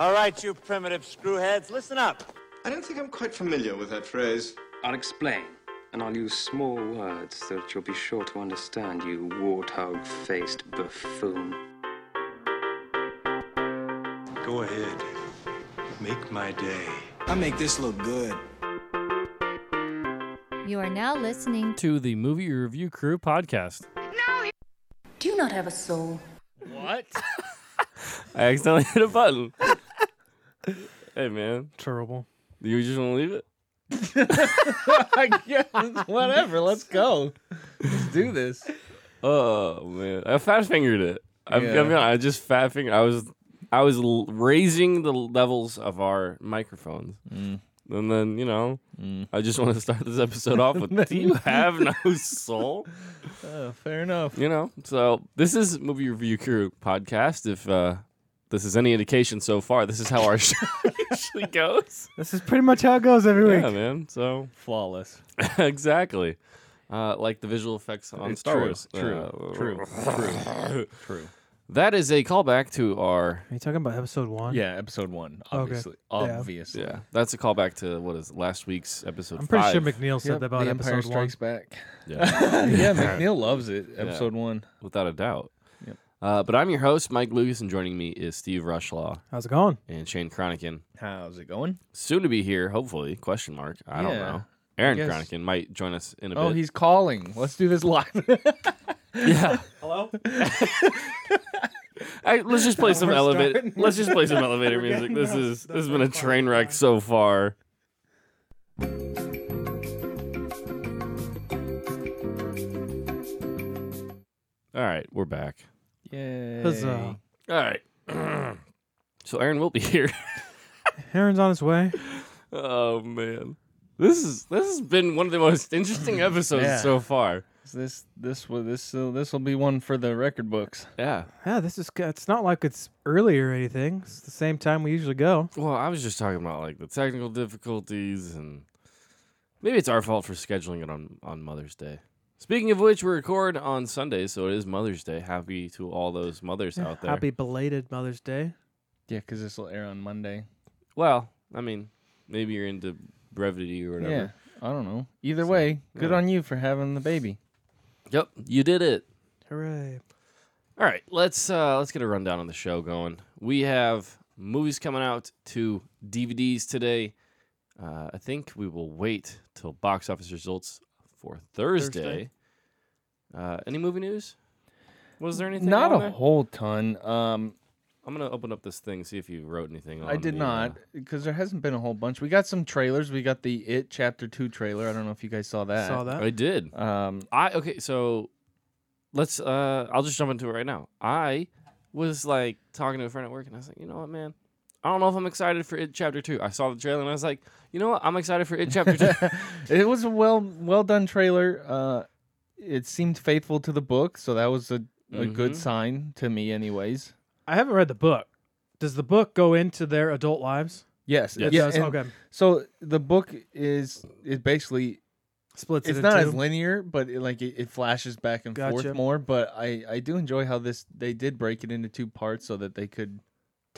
All right, you primitive screwheads, listen up. I don't think I'm quite familiar with that phrase. I'll explain, and I'll use small words so that you'll be sure to understand, you warthog faced buffoon. Go ahead. Make my day. I make this look good. You are now listening to the Movie Review Crew podcast. Do you not have a soul? What? I accidentally hit a button. Hey, man. Terrible. You just want to leave it? I guess. Whatever. Let's go. Let's do this. Oh, man. I fat fingered it. I'm, Yeah. I, mean, I just fat fingered. I was, I was l- raising the levels of our microphones. Mm. And then, you know, I just want to start this episode off with Do you have no soul? Uh, fair enough. You know, so this is Movie Review Crew podcast. If uh, this is any indication so far, this is how our show usually goes. This is pretty much how it goes every week. Yeah, man. So Flawless. exactly, uh, like the visual effects on Star True, Wars. true, Uh, true, true, true. That is a callback to our. Are you talking about episode one? Yeah, episode one. Obviously. Yeah. Obviously. Yeah, that's a callback to what is it, last week's episode. I'm pretty sure. McNeil said Yep, that about the Empire episode Strikes one. Back. Yeah. yeah, McNeil loves it. Episode one. without a doubt. Yep. Uh, but I'm your host, Mike Lucas, and joining me is Steve Rushlau How's it going? and Shane Cronican. How's it going? Soon to be here, hopefully. Question mark. I don't Yeah, know. Aaron guess. Cronican might join us in a Oh, bit. he's calling. Let's do this live. yeah. Hello? I, let's just play some We're elevator. starting. Let's just play some elevator music. This is this has been a train wreck so far. All right, we're back. Yay. Huzzah. All right. so Aaron will be here. Aaron's on his way. oh man, this is this has been one of the most interesting episodes Yeah. so far. This this will this will this will be one for the record books. Yeah. Yeah, this is. good. It's not like it's early or anything. It's the same time we usually go. Well, I was just talking about like the technical difficulties and maybe it's our fault for scheduling it on on Mother's Day. Speaking of which, we record on Sunday, so it is Mother's Day. Happy to all those mothers out there. Happy belated Mother's Day. Yeah, because this will air on Monday. Well, I mean, maybe you're into brevity or whatever. Yeah, I don't know. Either way, good yeah. on you for having the baby. Yep, you did it. Hooray. All right, let's uh let's get a rundown on the show going. We have movies coming out to DVDs today. Uh, I think we will wait till box office results for Thursday. Thursday. Uh, any movie news? Was there anything? Not on a there? whole ton. Um, I'm gonna open up this thing see if you wrote anything. On I did the, uh, not because there hasn't been a whole bunch. We got some trailers. We got the It Chapter Two trailer. I don't know if you guys saw that. Saw that. I did. Um, I okay. So let's. uh I'll just jump into it right now. I was like talking to a friend at work, and I was like, you know what, man. I don't know if I'm excited for it chapter two. I saw the trailer and I was like, you know what? I'm excited for it chapter two. it was a well well done trailer. Uh, it seemed faithful to the book, so that was a, a good Mhm. sign to me, anyways. I haven't read the book. Does the book go into their adult lives? Yes, Yes. It yeah. does? okay. So the book is is basically Splits it it's in not two. as linear, but it, like it, it flashes back and Gotcha. forth more. But I I do enjoy how this they did break it into two parts so that they could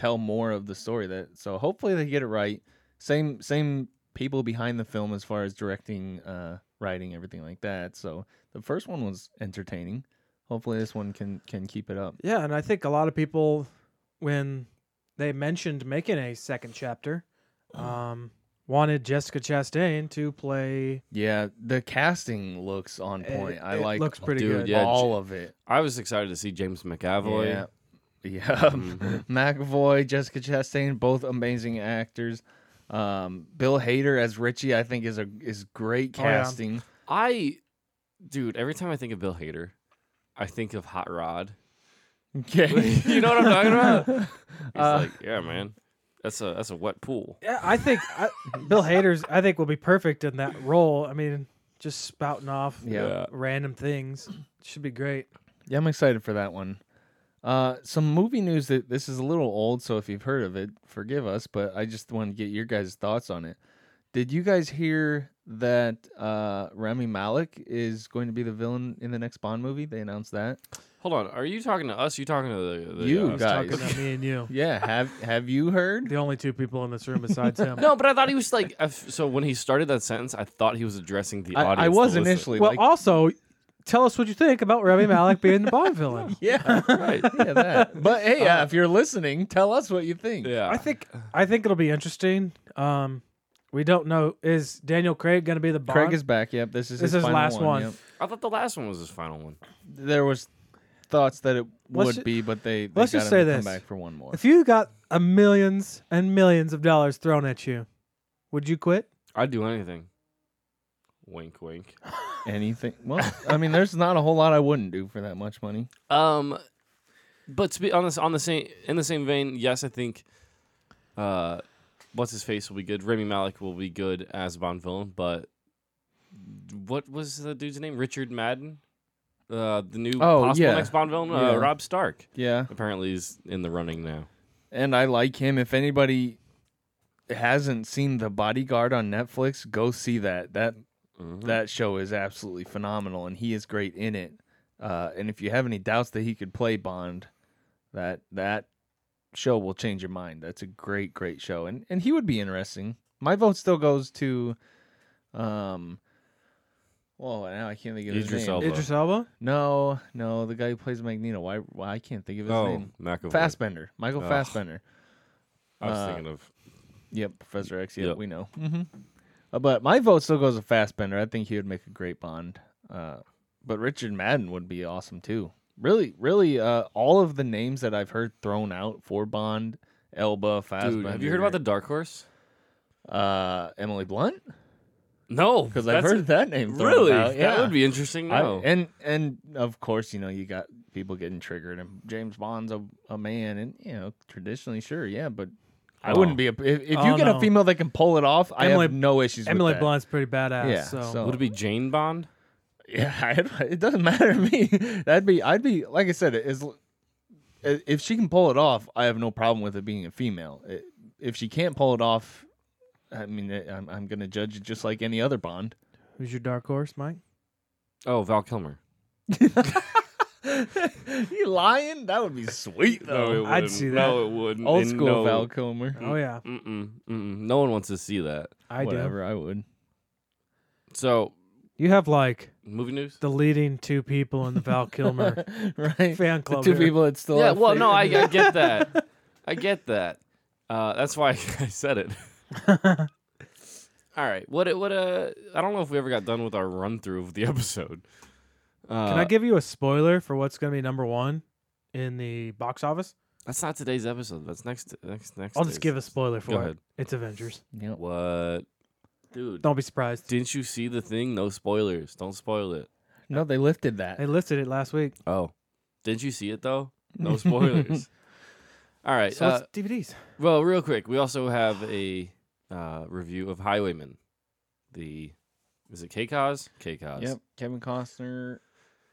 tell more of the story. That so hopefully they get it right. Same same people behind the film as far as directing, uh, writing, everything like that. So the first one was entertaining. Hopefully this one can can keep it up. Yeah, and I think a lot of people, when they mentioned making a second chapter, um, wanted Jessica Chastain to play. Yeah, the casting looks on It- point. I it like looks pretty Dude, good. yeah, all of it. I was excited to see James McAvoy. Yeah. Yeah. Mhm. McAvoy, Jessica Chastain, both amazing actors. Um, Bill Hader as Richie, I think is a is great Oh, yeah. casting. I, dude, every time I think of Bill Hader, I think of Hot Rod. Okay. you know what I'm talking about? He's Uh, like, yeah, man, that's a that's a wet pool. Yeah, I think I, Bill Hader's. I think will be perfect in that role. I mean, just spouting off Yeah. random things should be great. Yeah, I'm excited for that one. Uh, some movie news that this is a little old, so if you've heard of it, forgive us, but I just want to get your guys' thoughts on it. Did you guys hear that uh, Rami Malek is going to be the villain in the next Bond movie? They announced that. Hold on. Are you talking to us? Or you talking to the, the You uh, guys. Talking to me and you, Yeah, have have you heard? the only two people in this room besides him. No, but I thought he was like. So when he started that sentence, I thought he was addressing the I, audience. I was initially Well, like, also, tell us what you think about Rami Malek being the Bond villain. yeah, Right. yeah, that. But hey, uh, if you're listening, tell us what you think. Yeah. I think I think it'll be interesting. Um, we don't know is Daniel Craig going to be the Bond? Craig is back. Yep, this is This his is final last one. yep. I thought the last one was his final one. There was thoughts that it Let's would ju- be, but they, they let's got just him say to this. come back for one more. If you got a millions and millions of dollars thrown at you, would you quit? I'd do anything. Wink, wink. Anything? Well, I mean, there's not a whole lot I wouldn't do for that much money. Um, but to be on this on the same in the same vein, yes, I think. Uh, what's his face will be good. Rami Malek will be good as a Bond villain, but what was the dude's name? Richard Madden, uh, the new Oh, possible yeah. next Bond villain. Uh, Yeah. Rob Stark Yeah, apparently he's in the running now. and I like him. If anybody hasn't seen The Bodyguard on Netflix, go see that. That Mhm. that show is absolutely phenomenal, and he is great in it. Uh, and if you have any doubts that he could play Bond, that that show will change your mind. That's a great, great show, and and he would be interesting. My vote still goes to, um, well, now I can't think of his Idris name. Elba. Idris Elba? No, no, the guy who plays Magneto. Why? Why I can't think of his Oh, name? McAvoy. Fassbender, Michael Ugh. Fassbender. I was uh, thinking of. Yep, Professor X. Yep, Yep. we know. hmm Uh, but my vote still goes to Fassbender. I think he would make a great Bond. Uh, but Richard Madden would be awesome too. Really, really, uh, all of the names that I've heard thrown out for Bond, Elba, Fassbender. Dude, have you heard about the Dark Horse? uh, Emily Blunt? No, Because I've heard that name. Thrown Really, about. Yeah. that would be interesting. No, and and of course, you know, you got people getting triggered, and James Bond's a, a man, and you know, traditionally, sure, yeah, but I Oh. wouldn't be a, if, if Oh, you get no. a female that can pull it off. I Emily- have no issues. Emily with that. Blunt's pretty badass. Yeah, so. so- would it be Jane Bond? Yeah, I, it doesn't matter to me. That'd be I'd be like I said, is if she can pull it off, I have no problem with it being a female. It, if she can't pull it off, I mean, I'm I'm gonna judge it just like any other Bond. Who's your dark horse, Mike? Oh, Val Kilmer. you lying? That would be sweet though. I'd see that. No, it wouldn't. Old And school no, Val Kilmer. Oh yeah, Mm-mm, mm-mm. No one wants to see that. I do. Whatever, I would. So, You have like movie news. the leading two people in the Val Kilmer right? fan The club. two here. people that still. yeah, have well, faith no, I, I get that. I get that. Uh, that's why I said it. All right. What? What? Uh, I don't know if we ever got done with our run through of the episode. Uh, Can I give you a spoiler for what's going to be number one in the box office? That's not today's episode. That's next. Next. Next. I'll just give a spoiler for Go it. ahead. It's Avengers. Yep. What? Dude, Don't be surprised. didn't you see the thing? No spoilers. Don't spoil it. No, they lifted that. They listed it last week. Oh, didn't you see it though? No spoilers. All right. So uh, it's DVDs. well, real quick, we also have a uh, review of Highwayman. The is it KCOS? KCOS. Yep, Kevin Costner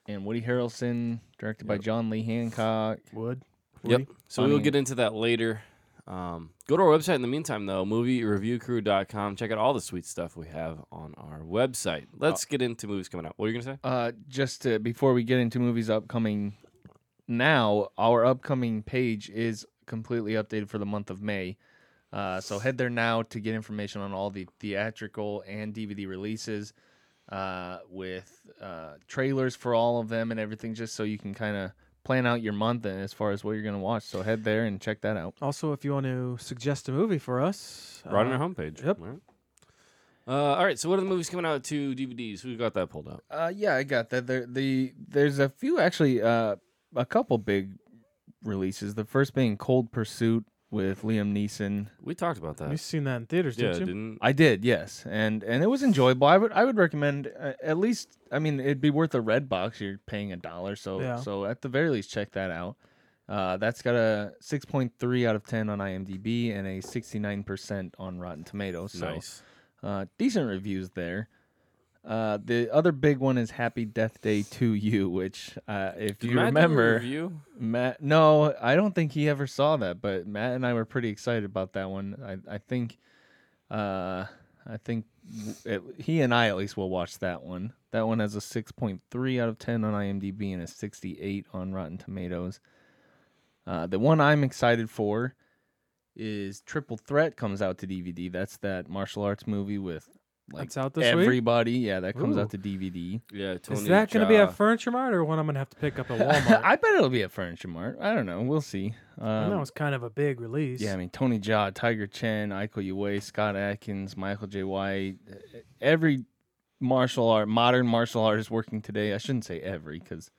and Woody Harrelson, directed by Yep. John Lee Hancock. Wood. Yep. Woody. So we will Funny. get into that later. Um, go to our website in the meantime, though, moviereviewcrew.com. Check out all the sweet stuff we have on our website. Let's get into movies coming out. What are you going to say? Uh, just to, before we get into movies upcoming now, our upcoming page is completely updated for the month of May. Uh, so head there now to get information on all the theatrical and DVD releases, uh, with uh, trailers for all of them and everything, just so you can kind of plan out your month and as far as what you're gonna watch. So head there and check that out. Also, if you want to suggest a movie for us, right on uh, our homepage. yep. All right. Uh, all right. So, what are the movies coming out to DVDs? Who got that pulled out? Uh, yeah, I got that. There, the there's a few actually, uh, a couple big releases. The first being Cold Pursuit with Liam Neeson. We talked about that. You've seen that in theaters, yeah, didn't you? didn't. I did, yes, and and it was enjoyable. I would I would recommend uh, at least. I mean, it'd be worth a Redbox. You're paying a dollar, so Yeah. so at the very least, check that out. Uh, that's got a 6.3 out of 10 on IMDb and a 69% on Rotten Tomatoes. So nice. uh, decent reviews there. Uh, the other big one is Happy Death Day 2U, which uh, if Did you Matt remember, review? Matt. No, I don't think he ever saw that, but Matt and I were pretty excited about that one. I I think, uh, I think it, he and I at least will watch that one. That one has a 6.3 out of 10 on IMDb and a 68 on Rotten Tomatoes. Uh, the one I'm excited for is Triple Threat comes out to DVD. That's that martial arts movie with like That's out this week? everybody. Yeah, that comes Ooh. out to DVD. Yeah, Tony Is that going to be Jaa. at Furniture Mart or one I'm going to have to pick up at Walmart? I bet it'll be at Furniture Mart. I don't know. We'll see. I Um, know it's kind of a big release. Yeah, I mean Tony Jaa, Tiger Chen, Iko Uwais, Scott Adkins, Michael Jai White, every martial art, modern martial artist working today. I shouldn't say every because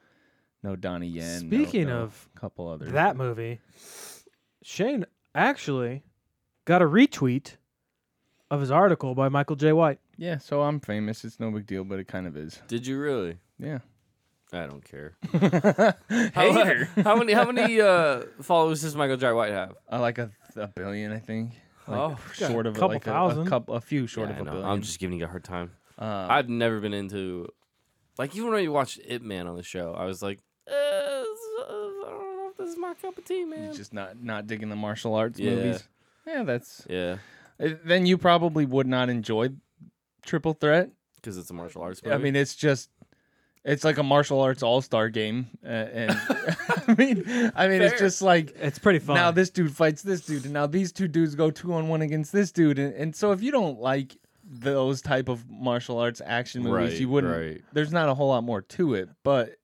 no Donnie Yen. no- Speaking no of couple others. that movie, Shane actually got a retweet of his article by Michael Jai White. yeah, so I'm famous. It's no big deal, but it kind of is. Did you really? Yeah. I don't care. how, Hater. how many how many uh, followers does Michael J. White have? Uh, like a, a billion, I think. Like Oh, short of a- couple like a, a thousand. couple, a few short Yeah, of I a know. billion. I'm just giving you a hard time. Uh, I've never been into like even when you watched Ip Man on the show, I was like, uh, I don't know if this is my cup of tea, man. just not not digging the martial arts Yeah. movies. Yeah, that's. Yeah, Then you probably would not enjoy Triple Threat. because it's a martial arts movie. I mean, it's just it's like a martial arts all star game, uh, and I mean, I mean, it's just like It's pretty fun. now this dude fights this dude, and now these two dudes go two on one against this dude, and, and so if you don't like those type of martial arts action movies, Right, you wouldn't. right. There's not a whole lot more to it, but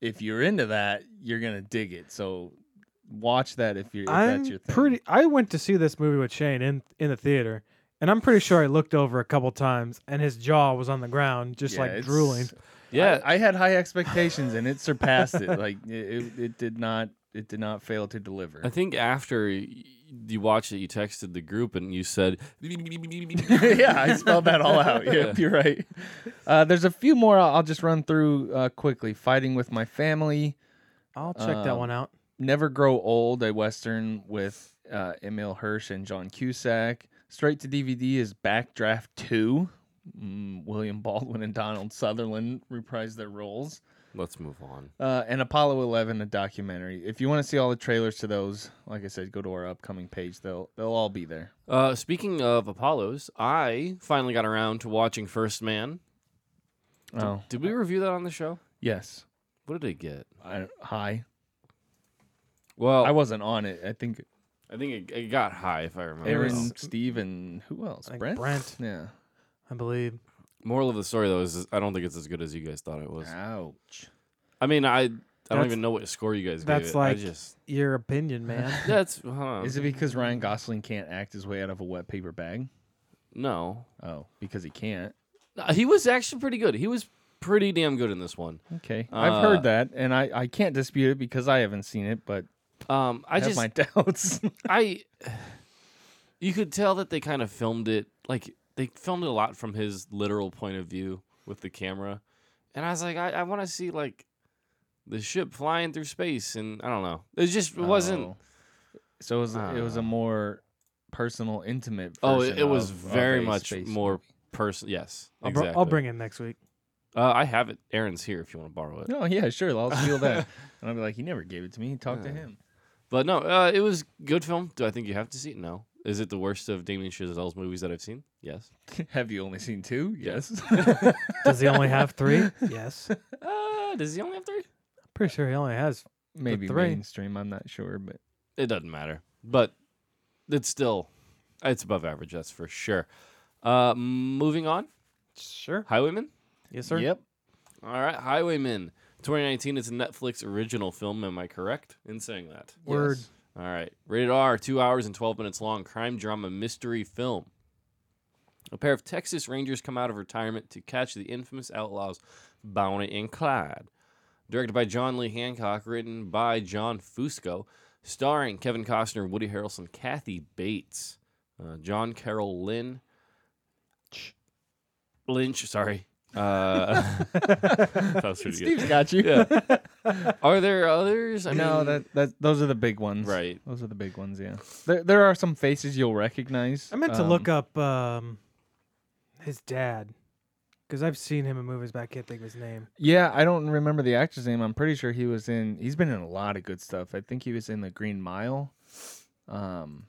if you're into that, you're gonna dig it. So watch that if you're if I'm that's your thing. pretty. I went to see this movie with Shane in in the theater, and I'm pretty sure I looked over a couple times, and his jaw was on the ground, just Yeah, like it's- drooling. yeah, I, I had high expectations and it surpassed it. Like it, it, it did not it did not fail to deliver. I think after y- you watched it, you texted the group and you said, yeah, I spelled that all out. Yep, you're right. Uh, there's a few more I'll, I'll just run through uh, quickly. Fighting with my family, I'll check that Um, one out. Never Grow Old, a western with uh, Emile Hirsch and John Cusack. Straight to DVD is Backdraft Two. Mm, William Baldwin and Donald Sutherland reprise their roles. "Let's move on." Uh, and Apollo 11, a documentary. If you want to see all the trailers to those, like I said, go to our upcoming page. They'll they'll all be there. Uh, speaking of Apollos, I finally got around to watching First Man. Oh, Did we review that on the show? yes. What did it get? I, hi. Well, I wasn't on it. I think I think it, it got high if I remember. Aaron, well. Steve, and who else? I think Brent. Brent. Yeah. I believe. Moral of the story though is I don't think it's as good as you guys thought it was. Ouch. I mean, I I don't That's- even know what score you guys that's gave it. like- I just Your opinion, man. that's huh. Is it because Ryan Gosling can't act his way out of a wet paper bag? no. Oh, because he can't. No, He was actually pretty good. He was pretty damn good in this one. Okay, I've Uh, heard that, and I, I can't dispute it because I haven't seen it, but Um, I I have just my doubts. I you could tell that they kind of filmed it like they filmed it a lot from his literal point of view with the camera, and I was like, I, I want to see like the ship flying through space, and I don't know, it just it wasn't. Oh. So it was it was a Uh. more personal, intimate. Oh, it, it was of- of very a much more personal. Yes, I'll, br- exactly. I'll bring it next week. Uh, I have it. Aaron's here if you want to borrow it. No, yeah, sure. I'll steal that, and I'll be like, he never gave it to me. Talk to Yeah. him. But no, uh, it was good film. Do I think you have to see it? No. Is it the worst of Damien Chazelle's movies that I've seen? Yes. Have you only seen two? Yes. Does he only have three? yes. Uh, does he only have three? Pretty sure he only has. Maybe three. mainstream. I'm not sure, but It doesn't matter. But it's still, it's above average. That's for sure. Uh, moving on. Sure. Highwaymen. Yes, sir. yep. All right, Highwaymen. 2019. It's a Netflix original film. Am I correct in saying that? Word. Yes. All right. Rated R, two hours and 12 minutes long, crime drama mystery film. A pair of Texas Rangers come out of retirement to catch the infamous outlaws Bonnie and Clyde. Directed by John Lee Hancock, written by John Fusco, starring Kevin Costner, Woody Harrelson, Kathy Bates, uh, John Carroll Lynn, Lynch, sorry. Uh, that was pretty good. Steve's got you. Yeah. Are there others? I no, mean- that that those are the big ones. Right. Those are the big ones. Yeah. There there are some faces you'll recognize. I meant to um, look up um, his dad because I've seen him in movies, but I can't think of his name. Yeah, I don't remember the actor's name. I'm pretty sure he was in. He's been in a lot of good stuff. I think he was in The Green Mile. Um,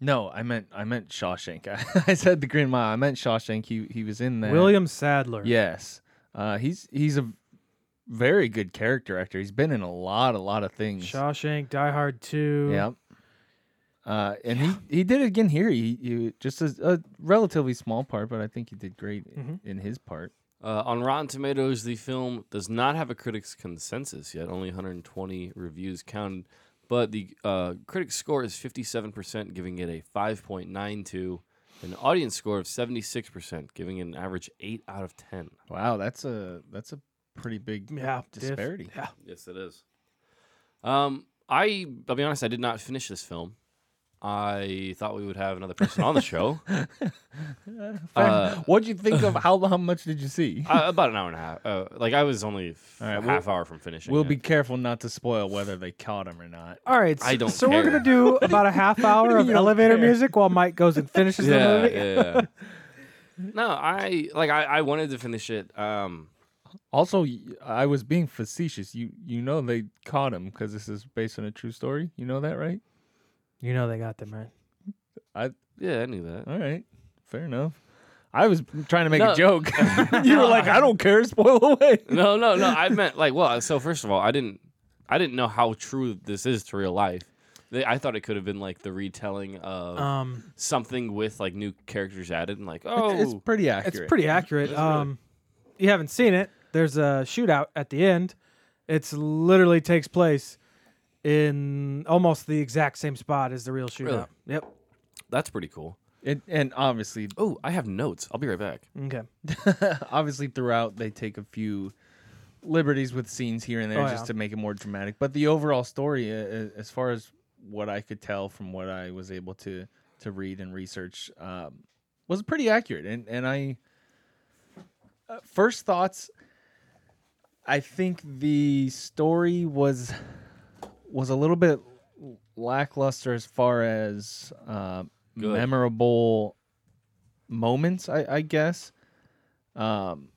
No, I meant I meant Shawshank. I, said the Green Mile. I meant Shawshank. He he was in that. William Sadler. Yes. Uh, he's he's a very good character actor. He's been in a lot a lot of things. Shawshank, Die Hard 2. Yep. Uh, and he, he did it again here. He, he just a, a relatively small part, but I think he did great in, in his part. Uh, on Rotten Tomatoes, the film does not have a critics' consensus yet. Only 120 reviews counted, but the uh, critic score is 57%, giving it a 5.92, an audience score of 76%, giving it an average 8 out of 10. Wow, that's a that's a pretty big Yeah. diff- disparity. Yeah. Yes, it is. Um, I I'll be honest, I did not finish this film. I thought we would have another person on the show. Uh, What'd you think of how how much did you see? uh, about an hour and a half. Uh, like I was only f- All right, a we'll- half hour from finishing. We'll it. be careful not to spoil whether they caught him or not. All right. I so- don't So we're going to do about a half hour of elevator care. music while Mike goes and finishes the movie. yeah. yeah. no, I like I, I wanted to finish it. Um, Also, I was being facetious. You you know they caught him because this is based on a true story. You know that, right? You know they got them, right? I yeah, I knew that. all right, fair enough. I was trying to make No. a joke. you were like, I don't care. Spoil away. No, no, no. I meant like well. So first of all, I didn't I didn't know how true this is to real life. They, I thought it could have been like the retelling of Um, something with like new characters added and like It's, oh it's pretty accurate. it's pretty accurate. Um, you haven't seen it. There's a shootout at the end. It's literally takes place in almost the exact same spot as the real shootout. Really? Yep. that's pretty cool. It, and obviously, Oh, I have notes. I'll be right back. Okay. obviously throughout they take a few liberties with scenes here and there Oh, just yeah. to make it more dramatic but the overall story uh, as far as what i could tell from what i was able to to read and research um, was pretty accurate and and i uh, first thoughts i think the story was was a little bit lackluster as far as uh, memorable moments i i guess um,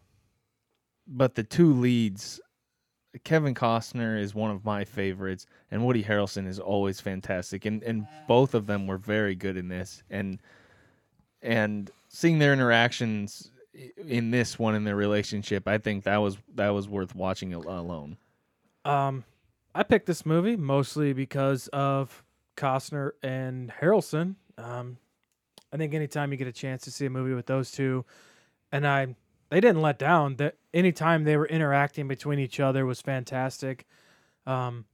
but the two leads, Kevin Costner is one of my favorites, and Woody Harrelson is always fantastic, and and both of them were very good in this, and and seeing their interactions in this one in their relationship, I think that was that was worth watching alone. Um, I picked this movie mostly because of Costner and Harrelson. Um, I think anytime you get a chance to see a movie with those two, and I, they didn't let down. That anytime they were interacting between each other was fantastic. Um,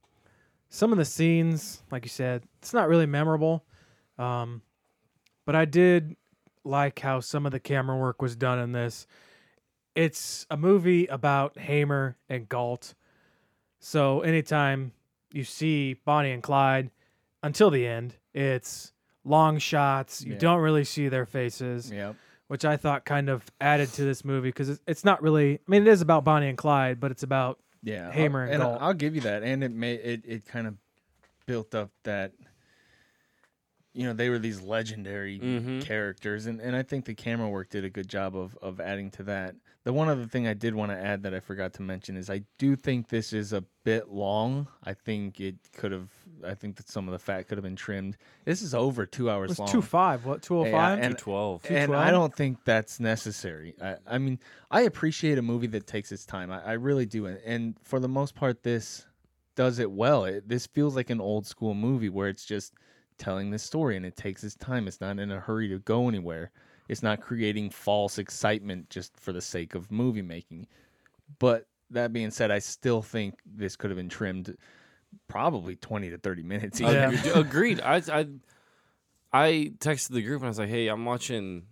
some of the scenes, like you said, it's not really memorable, um, but I did like how some of the camera work was done in this. It's a movie about Hamer and Gault. So anytime you see Bonnie and Clyde until the end, it's long shots. You Yeah. don't really see their faces, Yep. which I thought kind of added to this movie because it's, it's not really. I mean, it is about Bonnie and Clyde, but it's about Yeah, Hamer I'll, and and Gault. I'll give you that, and it may it it kind of built up that you know they were these legendary Mhm. characters, and and I think the camera work did a good job of of adding to that. The one other thing I did want to add that I forgot to mention is I do think this is a bit long. I think it could have. I think that some of the fat could have been trimmed. This is over two hours was long. two five. What two oh Yeah, five? and- I don't think that's necessary. I, I mean, I appreciate a movie that takes its time. I, I really do, and, and for the most part, this does it well. It, this feels like an old school movie where it's just telling this story, and it takes its time. It's not in a hurry to go anywhere. It's not creating false excitement just for the sake of movie making. But that being said, I still think this could have been trimmed probably twenty to thirty minutes. Yeah. Agreed. Agreed. I, I I texted the group and I was like, "Hey, I'm watching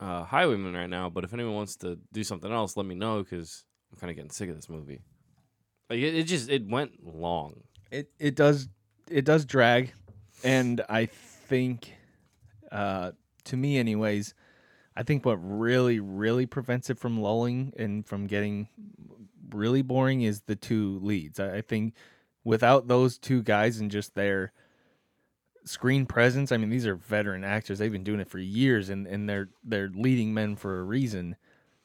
uh, Highwayman right now, but if anyone wants to do something else, let me know because I'm kind of getting sick of this movie." Like it, it just it went long. it it does it does drag and i think uh to me anyways i think what really really prevents it from lulling and from getting really boring is the two leads i, I think without those two guys and just their screen presence i mean these are veteran actors they've been doing it for years and, and they're they're leading men for a reason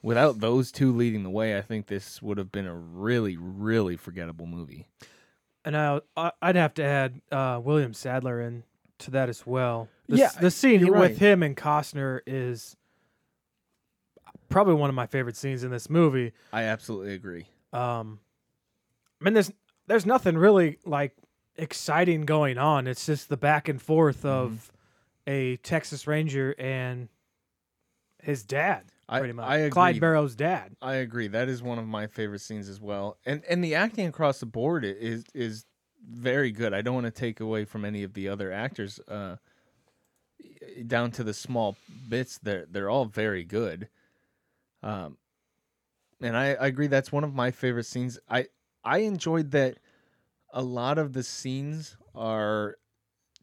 without those two leading the way i think this would have been a really really forgettable movie and I, I'd have to add uh, William Sadler in to that as well. The, Yeah, the scene with right. him and Costner is probably one of my favorite scenes in this movie. I absolutely agree. Um, I mean, there's there's nothing really like exciting going on. It's just the back and forth Mm-hmm. of a Texas Ranger and his dad, I- pretty much. I agree. Clyde Barrow's dad. I agree. That is one of my favorite scenes as well. And and the acting across the board is is very good. I don't want to take away from any of the other actors. Uh, down to the small bits, they're they're all very good. Um, and I, I agree. That's one of my favorite scenes. I I enjoyed that. A lot of the scenes are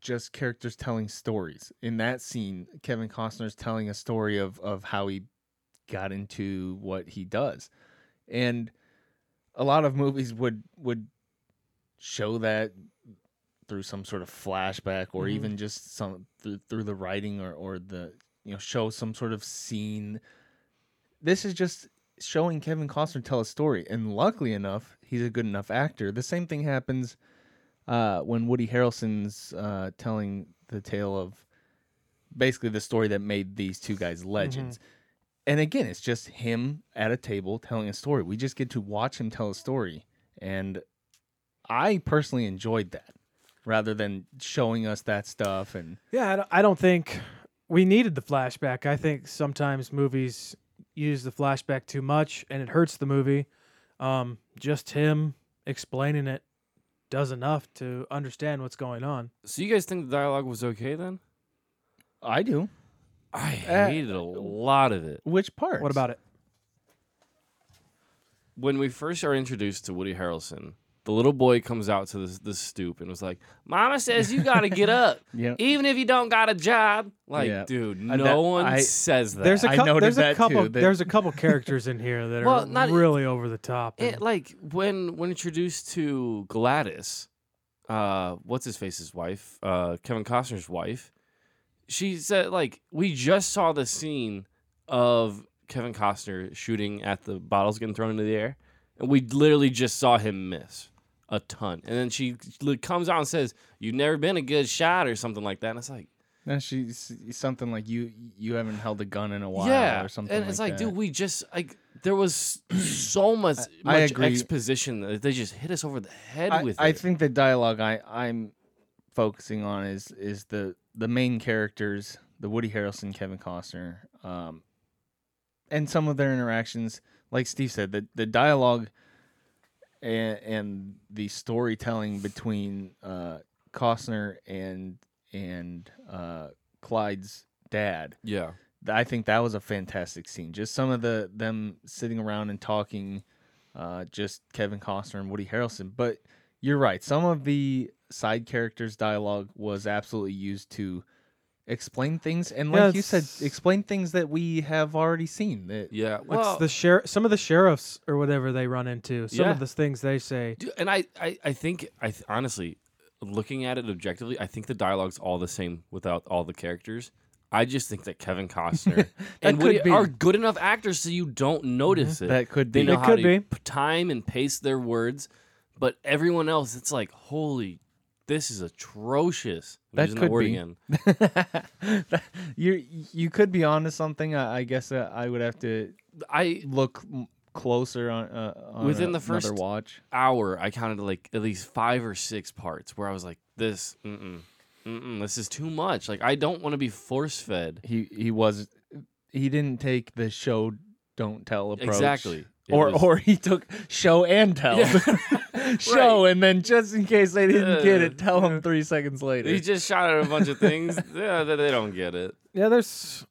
just characters telling stories. In that scene, Kevin Costner's telling a story of of how he got into what he does. And a lot of movies would would show that through some sort of flashback or Mhm. even just some through, through the writing or or the you know show some sort of scene. This is just showing Kevin Costner tell a story and luckily enough, he's a good enough actor. The same thing happens uh, when Woody Harrelson's uh, telling the tale of basically the story that made these two guys legends. And again, it's just him at a table telling a story. We just get to watch him tell a story. And I personally enjoyed that rather than showing us that stuff. And Yeah, I don't think we needed the flashback. I think sometimes movies use the flashback too much and it hurts the movie. Um, just him explaining it does enough to understand what's going on. So you guys think the dialogue was okay then? I do. I Uh, hated a lot of it. Which part? What about it? When we first are introduced to Woody Harrelson, the little boy comes out to this, this stoop and was like, "Mama says you got to get up, Yeah. even if you don't got a job." Like, Yeah. dude, no that- one I- says that. There's a I cou- noted there's a that couple too, that- there's a couple characters in here that are not- really over the top. It, like when when introduced to Gladys, uh, what's his face's wife, uh, Kevin Costner's wife. She said, like, we just saw the scene of Kevin Costner shooting at the bottles getting thrown into the air, and we literally just saw him miss a ton. And then she comes out and says, "You've never been a good shot" or something like that. And it's like, No, she's something like you. You haven't held a gun in a while, yeah, or something. and it's like, that. dude, we just like there was so much, I much agree. exposition that they just hit us over the head I, with I it. think the dialogue I I'm focusing on is is the the main characters, the Woody Harrelson, Kevin Costner, um, and some of their interactions. Like Steve said, the the dialogue and, and the storytelling between uh, Costner and and uh, Clyde's dad. yeah. I think that was a fantastic scene. Just some of the them sitting around and talking, uh, just Kevin Costner and Woody Harrelson. But you're right. Some of the side characters' dialogue was absolutely used to explain things, and Yeah, like you said, explain things that we have already seen. That Yeah, Like well, the sheriff, some of the sheriffs or whatever they run into, some Yeah. of the things they say. dude, and I, I, I think, I th- honestly, looking at it objectively, I think the dialogue's all the same without all the characters. I just think that Kevin Costner and could Woody be. are good enough actors so you don't mm-hmm. notice it. That could be They be. know It how could to be. time and pace their words, but everyone else, it's like, holy, this is atrocious. I'm That could be. again. you you could be onto something. I, I guess uh, I would have to I look m- closer on, uh, on Within a- the first- watch. hour, I counted like at least five or six parts where I was like, this, mm-mm, mm-mm, this is too much. Like, I don't want to be force fed. he he was he didn't take the show don't tell approach Exactly. It or was- or he took show and tell Yeah. show and then just in case they didn't get it tell them three seconds later He just shot at a bunch of things. yeah, they, they don't get it. Yeah, there's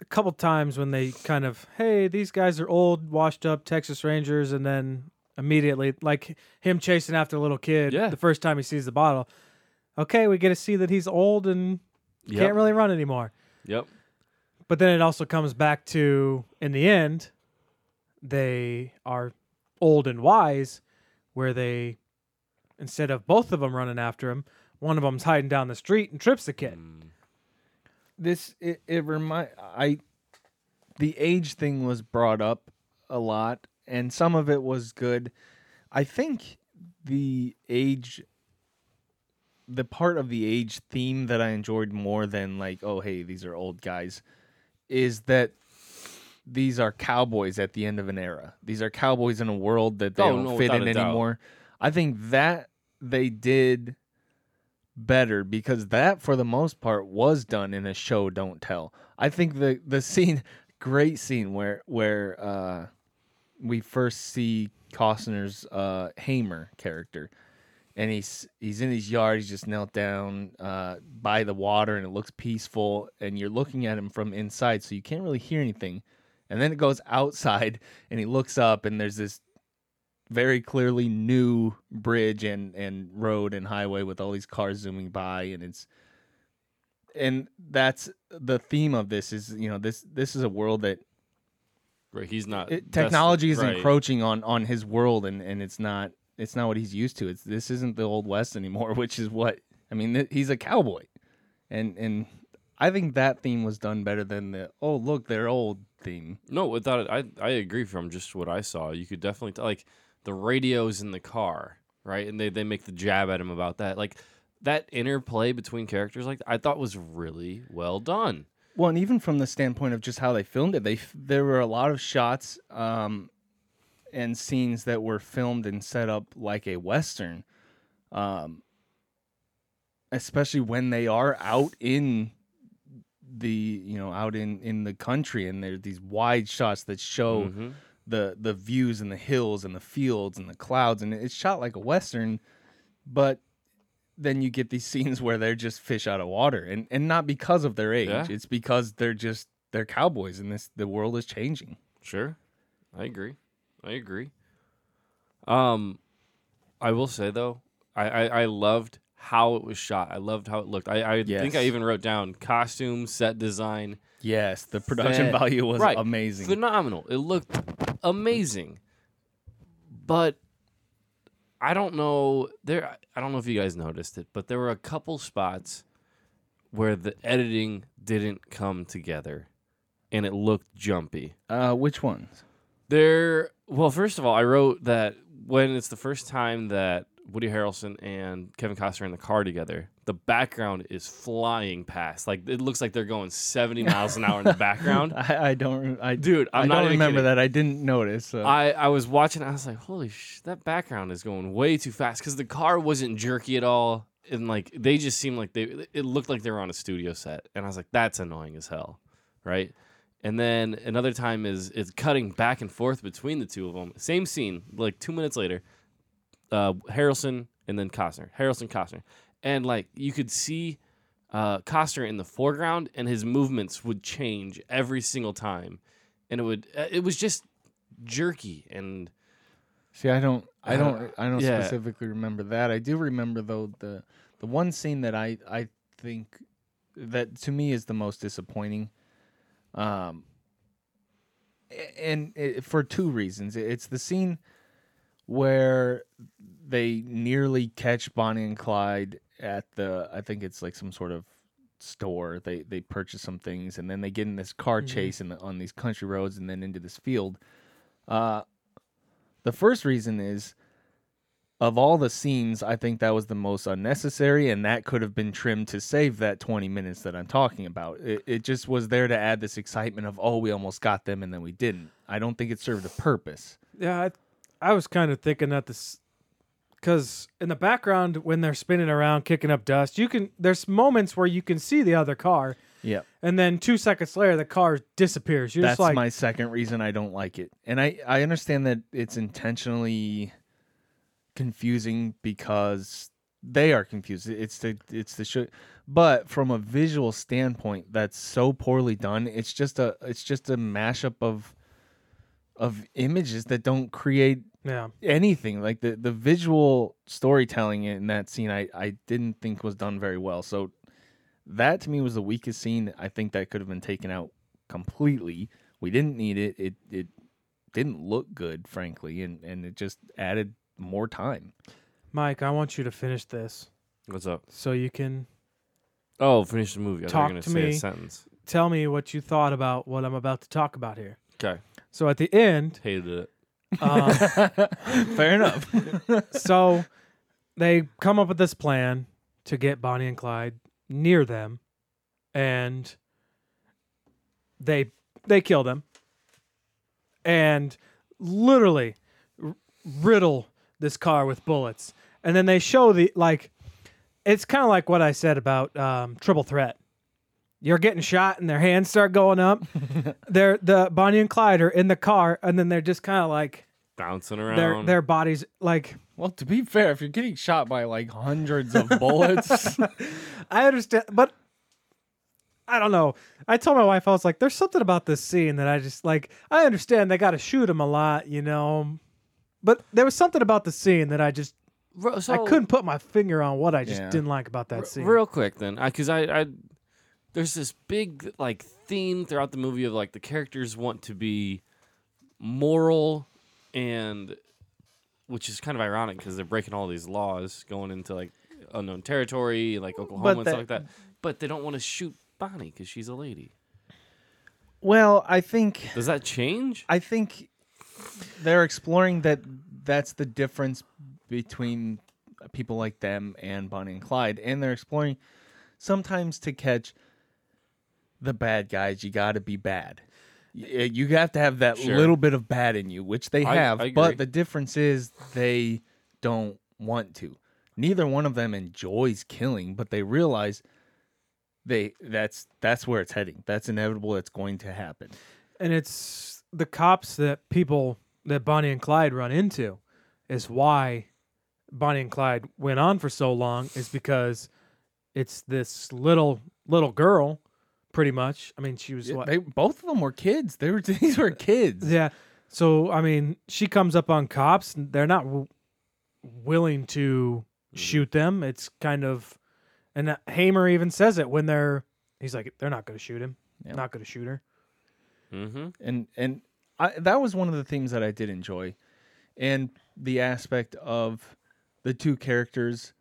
a couple times when they kind of, hey, these guys are old, washed up Texas Rangers, and then immediately, like him chasing after a little kid Yeah. the first time he sees the bottle. Okay, we get to see that he's old and Yep. can't really run anymore. Yep. But then it also comes back to, in the end, they are old and wise, where they, instead of both of them running after him, one of them's hiding down the street and trips the kid. Hmm. this it, it remind i the age thing was brought up a lot and some of it was good i think the age the part of the age theme that I enjoyed more than like, oh hey, these are old guys, is that these are cowboys at the end of an era. These are cowboys in a world that they Oh, don't no, fit in anymore. I think that they did better because that for the most part was done in a show don't tell. I think the the scene great scene where where uh we first see Costner's uh Hamer character and he's he's in his yard he's just knelt down uh by the water and it looks peaceful and you're looking at him from inside so you can't really hear anything and then it goes outside and he looks up and there's this very clearly new bridge and and road and highway with all these cars zooming by and it's and that's the theme of this is you know this this is a world that Right, he's not. it, technology is right. encroaching on on his world and and it's not it's not what he's used to it's this isn't the old west anymore which is what i mean th- he's a cowboy and and i think that theme was done better than the oh look they're old theme No, without it, I I agree from just what I saw. You could definitely tell, like the radios in the car, right? And they they make the jab at him about that, like that interplay between characters. Like I thought was really well done. Well, and even from the standpoint of just how they filmed it, they f- there were a lot of shots um, and scenes that were filmed and set up like a western, um, especially when they are out in the you know out in in the country and there's these wide shots that show Mhm. the the views and the hills and the fields and the clouds and it's shot like a western but then you get these scenes where they're just fish out of water and and not because of their age Yeah. it's because they're just they're cowboys and this the world is changing Sure, I agree. I agree. Um, I will say though, I I, I loved how it was shot. I loved how it looked. I I think I even wrote down costume, set design. yes the production Phen- value was right, amazing phenomenal. It looked amazing, but I don't know there. I don't know if you guys noticed it, but there were a couple spots where the editing didn't come together, and it looked jumpy. uh which ones There. Well, first of all, I wrote that when it's the first time that Woody Harrelson and Kevin Costner in the car together, the background is flying past. Like it looks like they're going seventy miles an hour in the background. i, I don't i Dude, I'm I not don't remember kidding. that i didn't notice so. I, I was watching. I was like, "Holy sh! That background is going way too fast." Because the car wasn't jerky at all, and like they just seemed like they. It looked like they were on a studio set, and I was like, "That's annoying as hell," right? And then another time is it's cutting back and forth between the two of them. Same scene, like two minutes later, uh, Harrelson and then Costner, Harrelson Costner, and like you could see uh, Costner in the foreground, and his movements would change every single time, and it would uh, it was just jerky and See, I don't, I don't, I don't yeah. specifically remember that. I do remember though the the one scene that I I think that to me is the most disappointing. Um, and it, for two reasons, it's the scene where they nearly catch Bonnie and Clyde at the, I think it's like some sort of store. They they purchase some things and then they get in this car chase in the, on these country roads and then into this field. Uh, the first reason is of all the scenes, I think that was the most unnecessary, and that could have been trimmed to save that 20 minutes that I'm talking about. It, it just was there to add this excitement of, oh, we almost got them and then we didn't. I don't think it served a purpose. Yeah, I, I was kind of thinking that this, because in the background when they're spinning around, kicking up dust, you can. There's moments where you can see the other car, Yeah. and then two seconds later, the car disappears. You're That's just like, my second reason I don't like it. And I, I understand that it's intentionally confusing because they are confused. It's the it's the show but from a visual standpoint that's so poorly done. It's just a it's just a mashup of of images that don't create yeah, anything. Like the the visual storytelling in that scene I I didn't think was done very well. So that to me was the weakest scene. I think that could have been taken out completely. We didn't need it. It it didn't look good, frankly, and and it just added more time. Mike, I want you to finish this what's up? so you can Oh, finish the movie. I thought Talk you were to gonna say me. a sentence. tell me what you thought about what I'm about to talk about here. Okay, So at the end, hated it. um, Fair enough. so they come up with this plan to get Bonnie and Clyde near them, and they they kill them, and literally r- riddle this car with bullets, and then they show the like. It's kind of like what I said about um, Triple Threat. You're getting shot, and their hands start going up. they're the Bonnie and Clyde are in the car, and then they're just kind of like Bouncing around. their bodies like Well, to be fair, if you're getting shot by like hundreds of bullets, I understand, but I don't know. I told my wife I was like, "There's something about this scene that I just like." I understand they got to shoot him a lot, you know, but there was something about the scene that I just Ro- I couldn't put my finger on what I just Yeah. didn't like about that scene. Real quick, then, because I, I, there's this big like theme throughout the movie of like the characters want to be moral, and which is kind of ironic because they're breaking all these laws, going into like unknown territory, like Oklahoma and that- stuff like that. But they don't want to shoot Bonnie because she's a lady. well, I think Does that change? I think they're exploring that that's the difference between people like them and Bonnie and Clyde, and they're exploring sometimes to catch the bad guys, you got to be bad. Eh, you have to have that Sure. little bit of bad in you, which they have, I agree. but the difference is they don't want to. Neither one of them enjoys killing, but they realize they that's that's where it's heading. That's inevitable. It's going to happen. and it's the cops that people that Bonnie and Clyde run into is why Bonnie and Clyde went on for so long is because it's this little little girl pretty much. I mean, she was Yeah, what They both of them were kids. They were these were kids. Yeah. So I mean, she comes up on cops. and They're not w- willing to shoot them. It's kind of, and uh, Hamer even says it when they're. He's like, they're not going to shoot him. Yeah. Not going to shoot her. Mm-hmm. and and I, that was one of the things that I did enjoy, and the aspect of the two characters.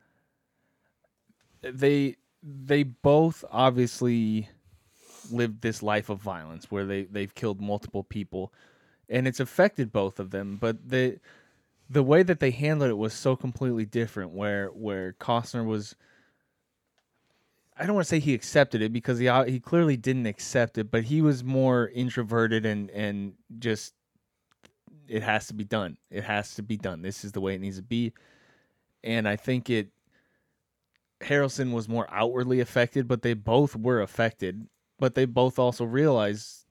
They they both obviously lived this life of violence where they they've killed multiple people, and it's affected both of them. But the the way that they handled it was so completely different. Where where Costner was. I don't want to say he accepted it because he he clearly didn't accept it, but he was more introverted and and just it has to be done. It has to be done. This is the way it needs to be. And I think it Harrelson was more outwardly affected, but they both were affected. But they both also realized,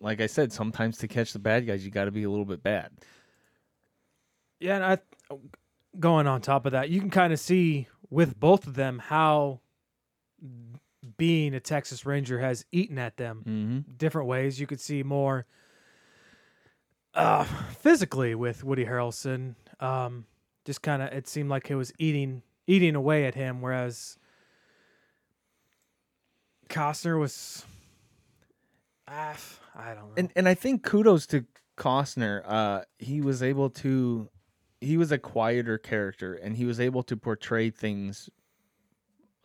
like I said, sometimes to catch the bad guys, you got to be a little bit bad. Yeah, and I going on top of that, you can kind of see with both of them how being a Texas Ranger has eaten at them Mm-hmm. different ways. You could see more uh, physically with Woody Harrelson. Um, just kind of, it seemed like it was eating eating away at him, whereas Costner was. Ah, I don't know. And and I think kudos to Costner. Uh, he was able to, he was a quieter character, and he was able to portray things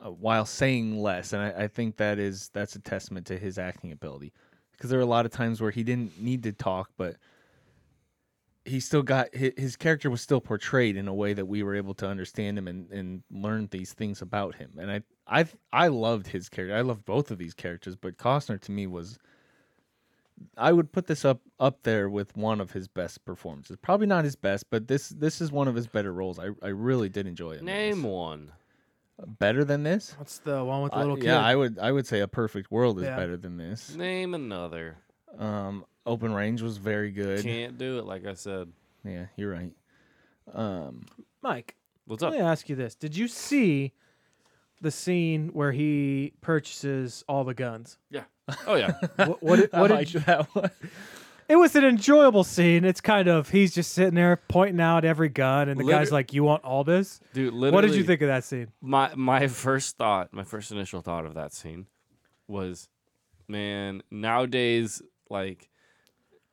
uh, while saying less. And I, I think that is that's a testament to his acting ability, because there are a lot of times where he didn't need to talk, but he still got his, his character was still portrayed in a way that we were able to understand him and, and learn these things about him. And I I I loved his character. I loved both of these characters, but Costner to me was I would put this up up there with one of his best performances. Probably not his best, but this this is one of his better roles. I, I really did enjoy it. Name one. better than this. What's the one with the Uh, little kid? yeah, I would I would say a perfect world is Yeah. better than this. Name another. Um, Open Range was very good. Can't do it. Like I said. Yeah, you're right. Um, Mike, What's let up? me ask you this: Did you see the scene where he purchases all the guns? Yeah. Oh yeah. What, what, did- I what did liked you- that one. It was an enjoyable scene. It's kind of he's just sitting there pointing out every gun, and the guy's like, "You want all this?" Dude, literally. What did you think of that scene? My my first thought, my first initial thought of that scene was, man, nowadays like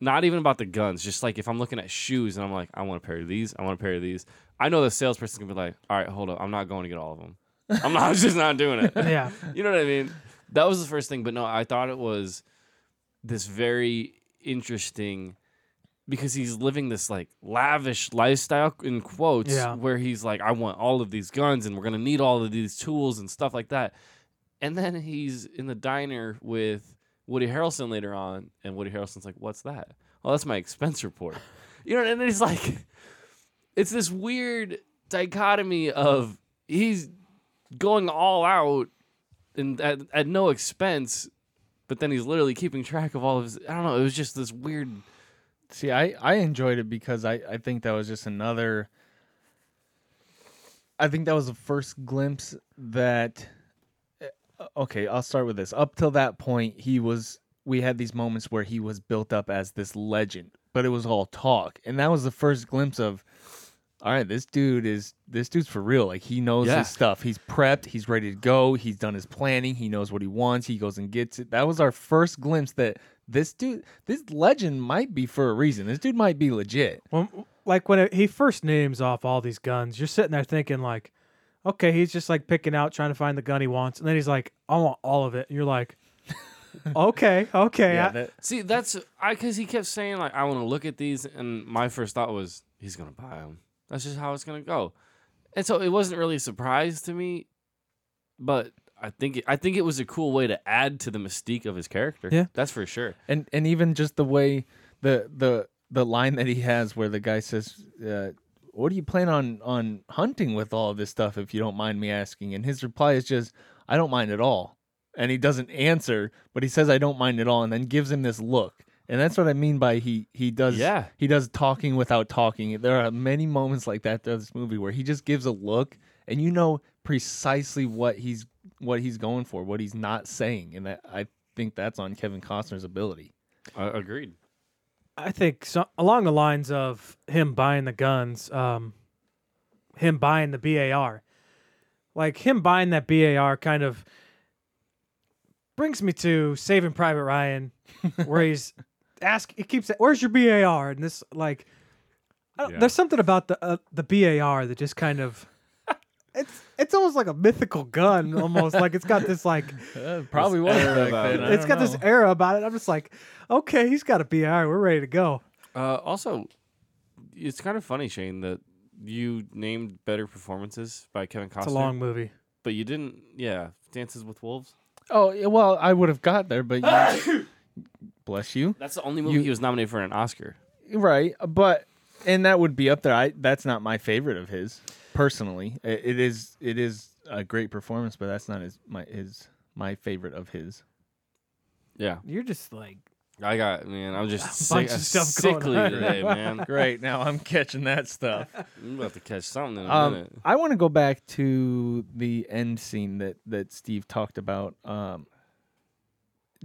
not even about the guns, just like if I'm looking at shoes and I'm like, I want a pair of these, I want a pair of these. I know the salesperson can be like, all right, hold up, I'm not going to get all of them. I'm not I'm just not doing it. Yeah, You know what I mean? That was the first thing, but no, I thought it was this very interesting because he's living this like lavish lifestyle in quotes Yeah. where he's like I want all of these guns and we're going to need all of these tools and stuff like that. And then he's in the diner with Woody Harrelson later on and Woody Harrelson's like what's that? Well, that's my expense report. You know, and he's like it's this weird dichotomy of he's going all out and at, at no expense but then he's literally keeping track of all of his I don't know, it was just this weird See, I, I enjoyed it because I, I think that was just another. I think that was the first glimpse that. Uh, Okay, I'll start with this. Up till that point, he was. We had these moments where he was built up as this legend, but it was all talk, and that was the first glimpse of. All right, this dude is this dude's for real. Like he knows Yeah. his stuff. He's prepped. He's ready to go. He's done his planning. He knows what he wants. He goes and gets it. That was our first glimpse that this dude, this legend, might be for a reason. This dude might be legit. When, like when it, he first names off all these guns, you're sitting there thinking like, okay, he's just like picking out, trying to find the gun he wants, and then he's like, I want all of it. And you're like, okay, okay, Yeah, I- that, See, that's I because he kept saying like I want to look at these, and my first thought was he's gonna buy them. That's just how it's gonna go, and so it wasn't really a surprise to me, but I think it, I think it was a cool way to add to the mystique of his character. Yeah. that's for sure. and and even just the way the the the line that he has where the guy says uh, what do you plan on on hunting with all of this stuff if you don't mind me asking? And his reply is just i don't mind at all. And he doesn't answer but he says i don't mind at all and then gives him this look. And that's what i mean by he he does Yeah. he does talking without talking. There are many moments like that throughout this movie where he just gives a look and you know precisely what he's what he's going for what he's not saying and that i think that's on kevin costner's ability. Uh, agreed. I think so, along the lines of him buying the guns, um, him buying the BAR, like him buying that BAR kind of brings me to Saving Private Ryan, where he's ask he keeps where's your BAR and this like I don't, Yeah. there's something about the uh, the BAR that just kind of it's it's almost like a mythical gun almost like it's got this like probably was era back about then. It's it's don't got this know. era about it I'm just like okay he's got a BAR we're ready to go Uh, also, it's kind of funny, Shane, that you named better performances by Kevin Costner, it's a long movie but you didn't. Yeah, Dances with Wolves. Oh yeah, well, I would have got there, but you, bless you. That's the only movie You- he was nominated for an Oscar. Right, but and that would be up there. I that's not my favorite of his personally. It, it is it is a great performance, but that's not his my his my favorite of his. Yeah, you're just like I got man. I'm just A sick, bunch of stuff going sickly on. today, man. Great, now I'm catching that stuff. I'm about to catch something in a Um, minute. I want to go back to the end scene that that Steve talked about. Um,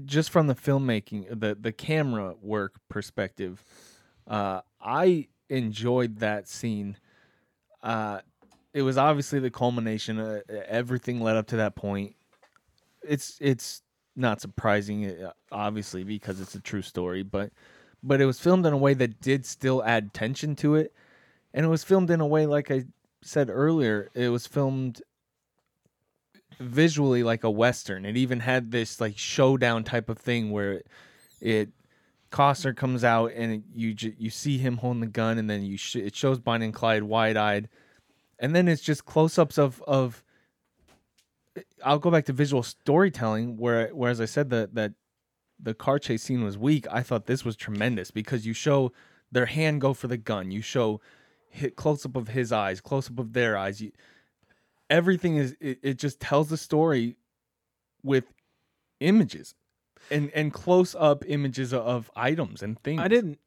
just from the filmmaking, the the camera work perspective, uh, I enjoyed that scene. Uh, it was obviously the culmination. Uh, everything led up to that point. It's it's not surprising, uh, obviously, because it's a true story, but but it was filmed in a way that did still add tension to it, and it was filmed in a way like I said earlier. It was filmed visually like a western. It even had this like showdown type of thing where it, it Costner comes out and it, you ju- you see him holding the gun, and then you sh- it shows Bonnie and Clyde wide eyed, and then it's just close ups of of. I'll go back to visual storytelling, where whereas I said that that the car chase scene was weak, I thought this was tremendous because you show their hand go for the gun, you show hit close up of his eyes, close up of their eyes. You, everything is it, it just tells the story with images and and close up images of, items and things. I didn't.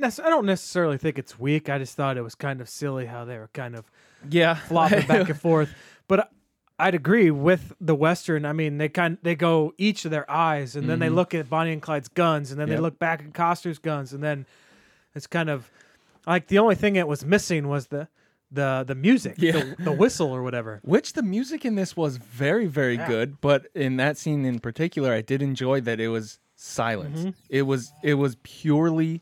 I don't necessarily think it's weak. I just thought it was kind of silly how they were kind of Yeah, flopping back and forth. But I'd agree with the western. I mean, they kind they go each of their eyes, and then they look at Bonnie and Clyde's guns, and then they Mm-hmm. Look back at Costner's guns, and then it's kind of like the only thing that was missing was the the the music, Yeah. the, the whistle or whatever. Which the music in this was very, very good, but in that scene in particular, I did enjoy that it was silence. Mm-hmm. It was it was purely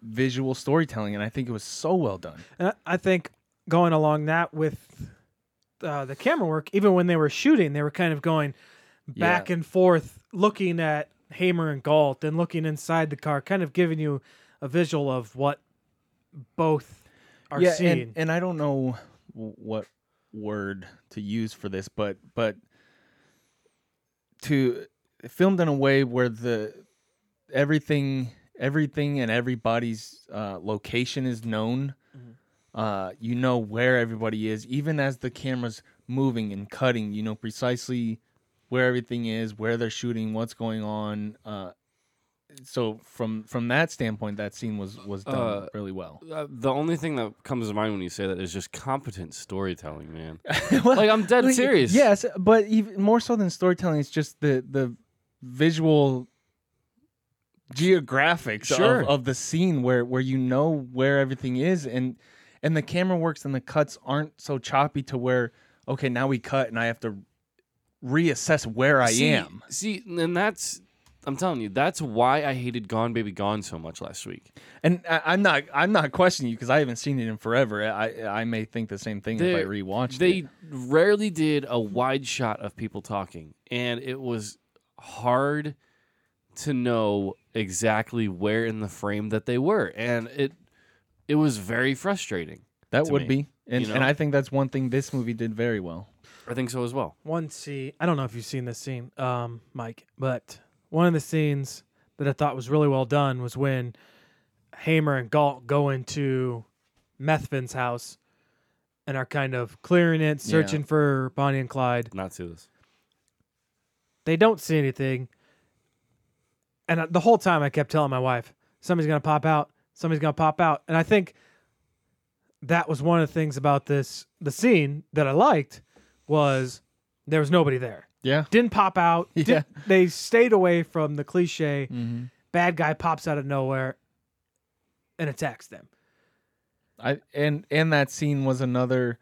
visual storytelling, and I think it was so well done. And I think going along that with uh, the camera work, even when they were shooting, they were kind of going back Yeah. and forth, looking at Hamer and Gault and looking inside the car, kind of giving you a visual of what both are yeah, seeing. and, and I don't know what word to use for this, but but to filmed in a way where the everything everything and everybody's uh, location is known. Uh, you know where everybody is, even as the camera's moving and cutting. You know precisely where everything is, where they're shooting, what's going on. Uh, so from from that standpoint, that scene was was done Uh, really well. Uh, the only thing that comes to mind when you say that is just competent storytelling, man. Well, like I'm dead like, serious. Yes, but even more so than storytelling, it's just the the visual geographics Sure. of, of the scene where where you know where everything is and and the camera works and the cuts aren't so choppy to where okay now we cut and I have to reassess where I see, am. See, and that's I'm telling you, that's why I hated Gone Baby Gone so much last week. And I, I'm not I'm not questioning you because I haven't seen it in forever. I I may think the same thing if I They- rewatched They it. They rarely did a wide shot of people talking, and it was hard to know exactly where in the frame that they were, and it it was very frustrating. That would me, be, and you and? I think that's one thing this movie did very well. I think so as well. one scene I don't know if you've seen this scene, um, Mike, but one of the scenes that I thought was really well done was when Hamer and Gault go into Methvin's house and are kind of clearing it, searching for Bonnie and Clyde. Not see this. They don't see anything. And the whole time I kept telling my wife, somebody's going to pop out, somebody's to pop out. And I think that was one of the things about this the scene that I liked was there was nobody there. Yeah. Didn't pop out. Yeah. Did- they stayed away from the cliche Mm-hmm. bad guy pops out of nowhere and attacks them. I and and that scene was another.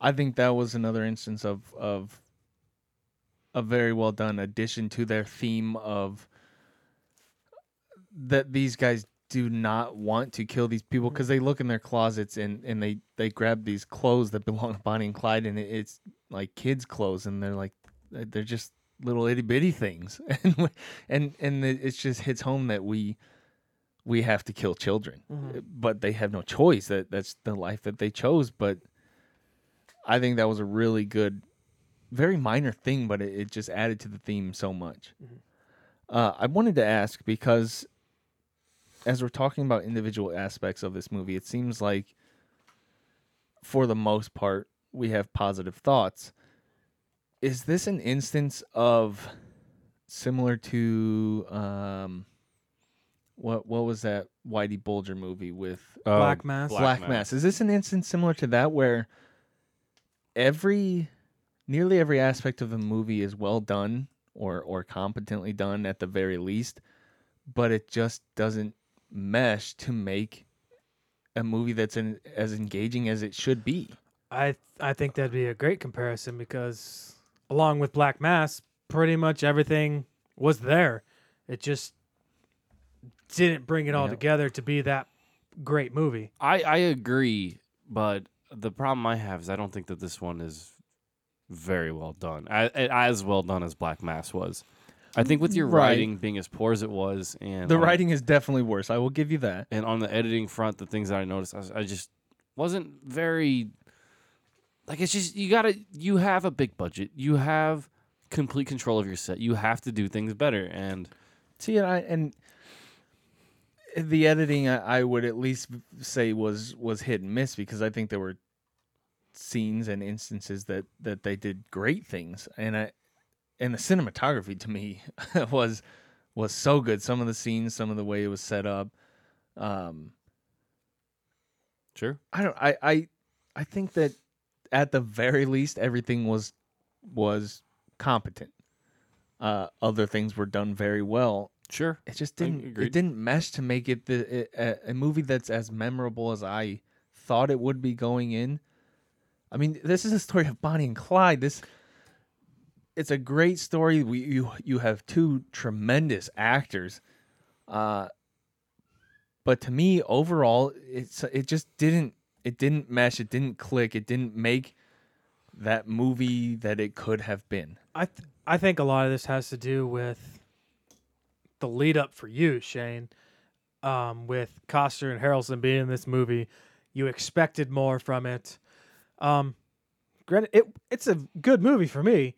I think that was another instance of of a very well done addition to their theme of that these guys do not want to kill these people mm-hmm. because they look in their closets and and they they grab these clothes that belong to Bonnie and Clyde and it, it's like kids clothes and they're like uh, they're just little itty bitty things. And and and it just hits home that we we have to kill children. Mm-hmm. Uh, but they have no choice. That that's the life that they chose. But i think that was a really good very minor thing but it, it just added to the theme so much. Mm-hmm. Uh, i wanted to ask because as we're talking about individual aspects of this movie it seems like for the most part we have positive thoughts is this an instance of similar to um what what was that Whitey Bulger movie with Black Mass. Black, Mass. Is this an instance similar to that where every nearly every aspect of the movie is well done or or competently done at the very least, but it just doesn't mesh to make a movie that's in, as engaging as it should be. I I think that'd be a great comparison because along with Black Mass, pretty much everything was there. It just didn't bring it all Yeah. together to be that great movie. I I agree, but the problem I have is I don't think that this one is very well done, as, as well done as Black Mass was. I think with your Right. writing being as poor as it was, and The on- writing is definitely worse. I will give you that. and on the editing front, the things that I noticed, I, was- I just wasn't very. Like it's just you gotta you have a big budget, you have complete control of your set, you have to do things better, and See, and I and the editing I, I would at least say was was hit and miss because I think there were scenes and instances that that they did great things, and I and the cinematography to me was was so good. Some of the scenes, some of the way it was set up. Um, sure, I don't. I I I think that at the very least everything was was competent. Uh, other things were done very well sure, it just didn't it didn't mesh to make it the it, a, a movie that's as memorable as I thought it would be going in. I mean, this is a story of Bonnie and Clyde. This it's a great story. We you you have two tremendous actors. Uh but to me overall it's it just didn't it didn't mesh, it didn't click, it didn't make that movie that it could have been. I th- I think a lot of this has to do with the lead up for you, Shane. um, with Costner and Harrelson being in this movie. You expected more from it. Um, granted, it it's a good movie for me.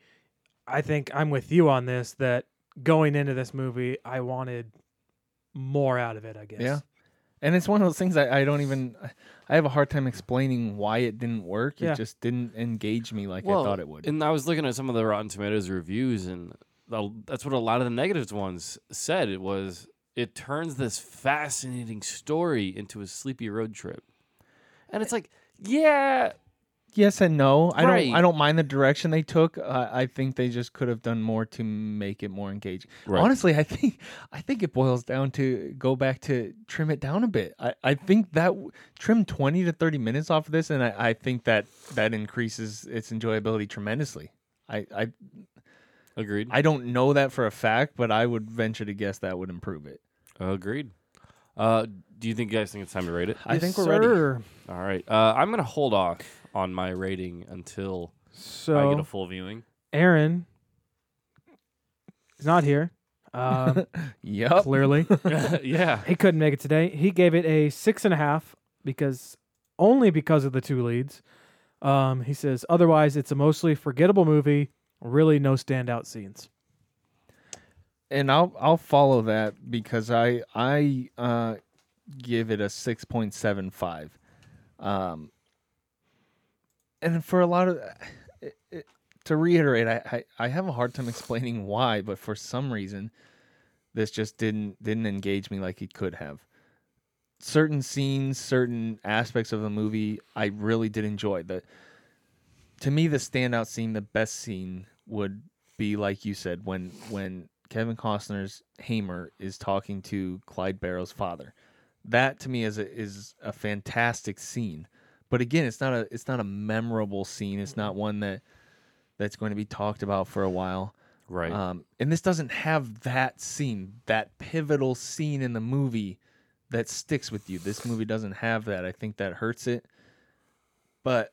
I think I'm with you on this. That going into this movie, I wanted more out of it. I guess. Yeah. And it's one of those things I, I don't even I have a hard time explaining why it didn't work. Yeah. It just didn't engage me like Well, I thought it would. And I was looking at some of the Rotten Tomatoes reviews, and the- that's what a lot of the negative ones said. It was it turns this fascinating story into a sleepy road trip, and it's like, yeah, yes and no. I Right. don't I don't mind the direction they took. Uh, I think they just could have done more to make it more engaging. Right. Honestly, I think I think it boils down to go back to trim it down a bit. I, I think that w- trim 20 to 30 minutes off of this and I, I think that that increases its enjoyability tremendously. I, I agreed, I don't know that for a fact, but I would venture to guess that would improve it. agreed. Uh, do you think you guys think it's time to rate it? I Yes, think we're ready. All right, uh, I'm gonna hold off on my rating until I get a full viewing. Aaron is not here. Um, Yep. clearly, yeah, he couldn't make it today. He gave it a six and a half because only because of the two leads. Um, he says otherwise it's a mostly forgettable movie. Really, no standout scenes. and I'll I'll follow that because I I uh, give it a six point seven five, um, and for a lot of uh, it, it, to reiterate, I, I I have a hard time explaining why, but for some reason, this just didn't didn't engage me like it could have. Certain scenes, certain aspects of the movie, I really did enjoy. The to me, the standout scene, the best scene, would be like you said when when Kevin Costner's Hamer is talking to Clyde Barrow's father. That to me is a is a fantastic scene. But again, it's not a it's not a memorable scene. It's not one that that's going to be talked about for a while. right. Um, and this doesn't have that scene, that pivotal scene in the movie that sticks with you. This movie doesn't have that. I think that hurts it. But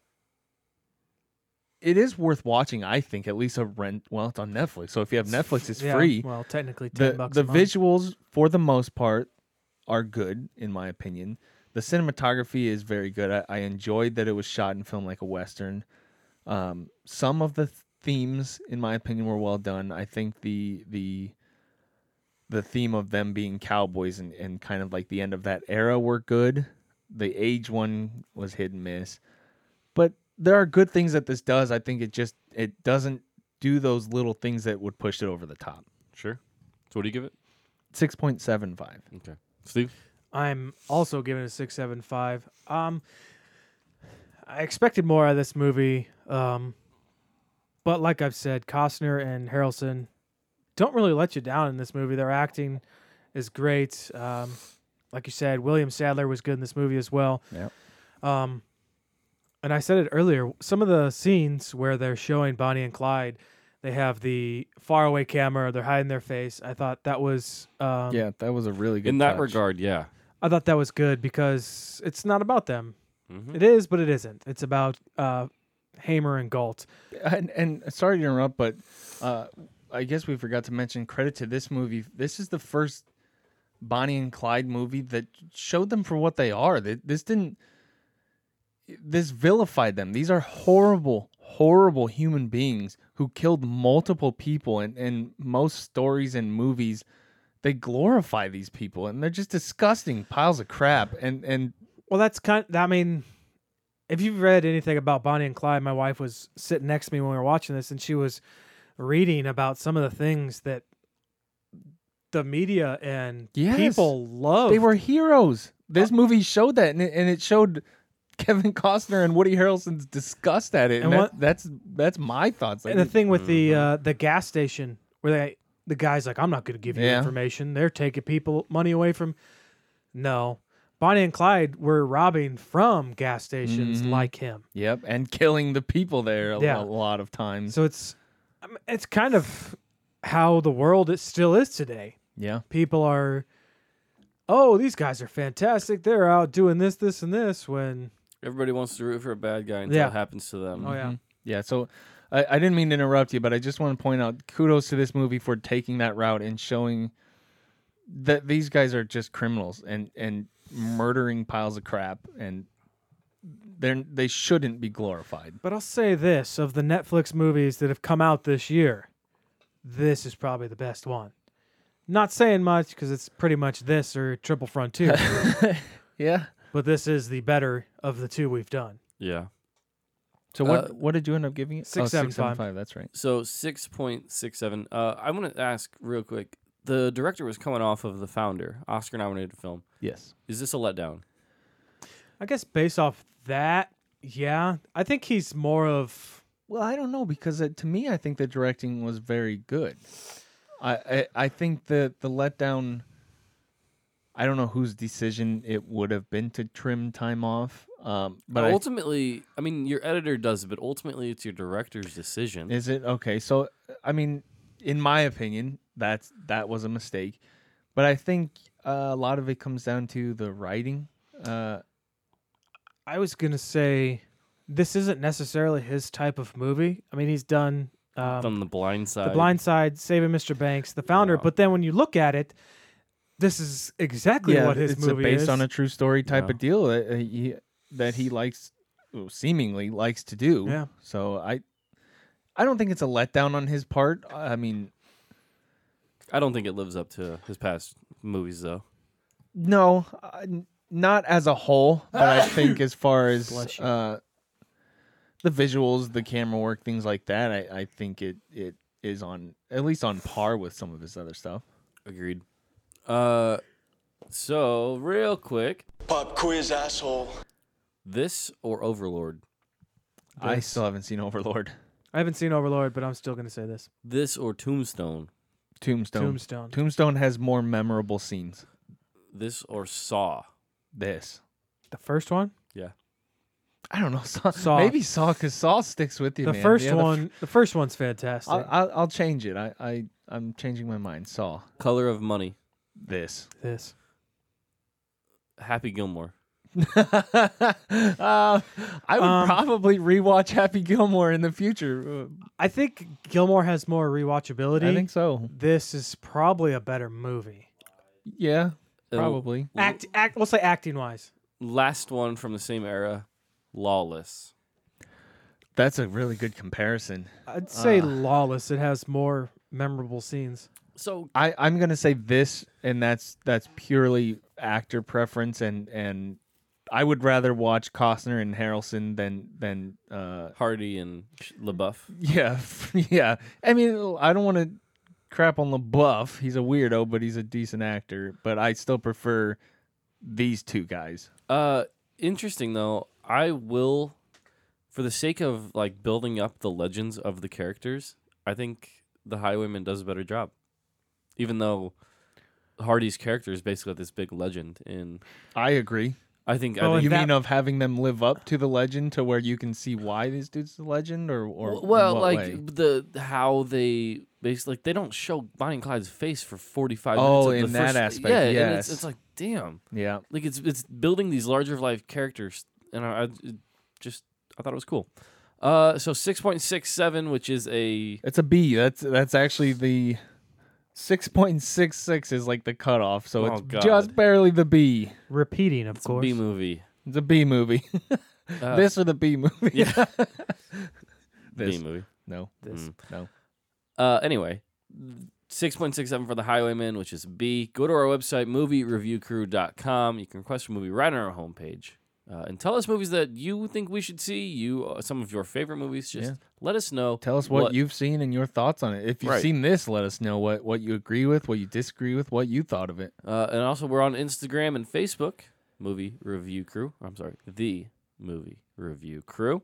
it is worth watching, I think, at least a rent. Well, it's on Netflix. So if you have Netflix, it's Yeah, free. Well, technically ten The, bucks. the visuals, for the most part, are good, in my opinion. The cinematography is very good. I, I enjoyed that it was shot and filmed like a Western. Um, some of the th- themes, in my opinion, were well done. I think the the the theme of them being cowboys and, and kind of like the end of that era were good. The age one was hit and miss. But there are good things that this does. I think it just it doesn't do those little things that would push it over the top. sure. So what do you give it? Six point seven five. Okay, Steve. I'm also giving it a six, seven, five. Um, I expected more out of this movie, um, but like I've said, Costner and Harrelson don't really let you down in this movie. Their acting is great. Um, like you said, William Sadler was good in this movie as well. Yep. Um, and I said it earlier. Some of the scenes where they're showing Bonnie and Clyde, they have the faraway camera. They're hiding their face. I thought that was um, Yeah, that was a really good. In that touch. regard, yeah. I thought that was good because it's not about them. Mhm. It is, but it isn't. It's about uh, Hamer and Gault. and, and sorry to interrupt, but uh, I guess we forgot to mention credit to this movie. This is the first Bonnie and Clyde movie that showed them for what they are. Th- This didn't. This vilified them. These are horrible, horrible human beings who killed multiple people. And, and most stories and movies, they glorify these people, and they're just disgusting piles of crap. And and Well, that's kind. of, I mean, if you've read anything about Bonnie and Clyde, my wife was sitting next to me when we were watching this, and she was reading about some of the things that the media and Yes. people love. They were heroes. This movie showed that, and it, and it showed Kevin Costner and Woody Harrelson's disgust at it. And, And that, that's that's my thoughts. Like, And the thing with the uh, the gas station where they the guy's like, I'm not going to give you Yeah. information. They're taking people money away from. No, Bonnie and Clyde were robbing from gas stations Mhm. like him. yep, and killing the people there a, Yeah. lot of times. So it's it's kind of how the world it still is today. yeah, People are, oh, these guys are fantastic. They're out doing this, this, and this. When Everybody wants to root for a bad guy until Yeah. it happens to them. oh yeah, Mhm. yeah. So I, I didn't mean to interrupt you, but I just want to point out kudos to this movie for taking that route and showing that these guys are just criminals and and murdering piles of crap and they're they shouldn't be glorified. But I'll say this of the Netflix movies that have come out this year, this is probably the best one. Not saying much because it's pretty much this or Triple Frontier, Yeah. but this is the better of the two we've done. Yeah. So what Uh, what did you end up giving it? Six, oh, seven, six, seven, five. five. That's right. So six point six seven. Uh, I want to ask real quick. The director was coming off of the founder, Oscar-nominated film. Yes. Is this a letdown? I guess based off that, yeah, I think he's more of Well, I don't know because uh, to me, I think the directing was very good. I I, I think that the letdown. I don't know whose decision it would have been to trim time off, um, but I, ultimately, I mean, your editor does it, but ultimately, it's your director's decision. is it okay? So I mean, in my opinion, that's that was a mistake, but I think uh, a lot of it comes down to the writing. Uh, I was gonna say this isn't necessarily his type of movie. I mean, he's done um, From the blind side. The Blind Side, Saving Mr. Banks, The Founder. Yeah. But then when you look at it, this is exactly what his it's a based is. on a true story type Yeah. of deal uh, he that he likes, well, seemingly likes to do. Yeah. So I, I don't think it's a letdown on his part. I mean, I don't think it lives up to his past movies, though. no, uh, not as a whole, but I think as far as Bless you. uh, the visuals, the camera work, things like that, I, I think it it is on at least on par with some of his other stuff. Agreed. Uh, so real quick, Pop quiz, asshole. This or Overlord? I This. still haven't seen Overlord, I haven't seen Overlord, but I'm still gonna say this. This or Tombstone? Tombstone. Tombstone. Tombstone has more memorable scenes. This or Saw? This. The first one, Yeah. I don't know. Saw, Saw. Maybe Saw because Saw sticks with you. the man. first Yeah, the f- one, the first one's fantastic. I'll, I'll, I'll change it. I, I I'm changing my mind. Saw Color of Money? this. this. Happy Gilmore? Uh, I would Um, probably rewatch Happy Gilmore in the future. I think Gilmore has more rewatchability. Uh, I think so. this is probably a better movie. Yeah, Uh, probably. Act, act. We'll say acting wise. Last one from the same era, Lawless. That's a really good comparison. I'd say Uh. Lawless. It has more memorable scenes. So I I'm gonna say this, and that's that's purely actor preference, and and I would rather watch Costner and Harrelson than than uh Hardy and LaBeouf. Yeah, yeah. I mean, I don't want to crap on LaBeouf. He's a weirdo, but he's a decent actor. But I still prefer these two guys. Uh, interesting though. I will, for the sake of like building up the legends of the characters, I think the Highwaymen does a better job. Even though Hardy's character is basically this big legend, in I agree. I think Oh, I think You that- mean of having them live up to the legend to where you can see why this dude's the legend, or or well, like way? the how they basically like they don't show Bonnie and Clyde's face for forty five Oh, minutes. in that first, aspect, yeah, and it's it's like damn, yeah. like it's it's building these larger of life characters, and I, I just I thought it was cool. Uh, so six point six seven, which is a It's a B. That's that's actually the six point six six is like the cutoff. So Oh, it's God. just barely the B. Repeating, of it's a course. B movie. It's a B movie. Uh, this or the B movie? yeah, this. B movie. No. This. Mm. No. Uh, anyway, six point six seven for the Highwaymen, which is B. Go to our website, moviereviewcrew.com. You can request a movie right on our homepage. Uh, and tell us movies that you think we should see. You uh, some of your favorite movies. Just Yeah. let us know. Tell us what, you've seen and your thoughts on it. If you've Right. seen this, let us know what, what you agree with, what you disagree with, what you thought of it. Uh, and also, we're on Instagram and Facebook. Movie Review Crew. I'm sorry, the Movie Review Crew.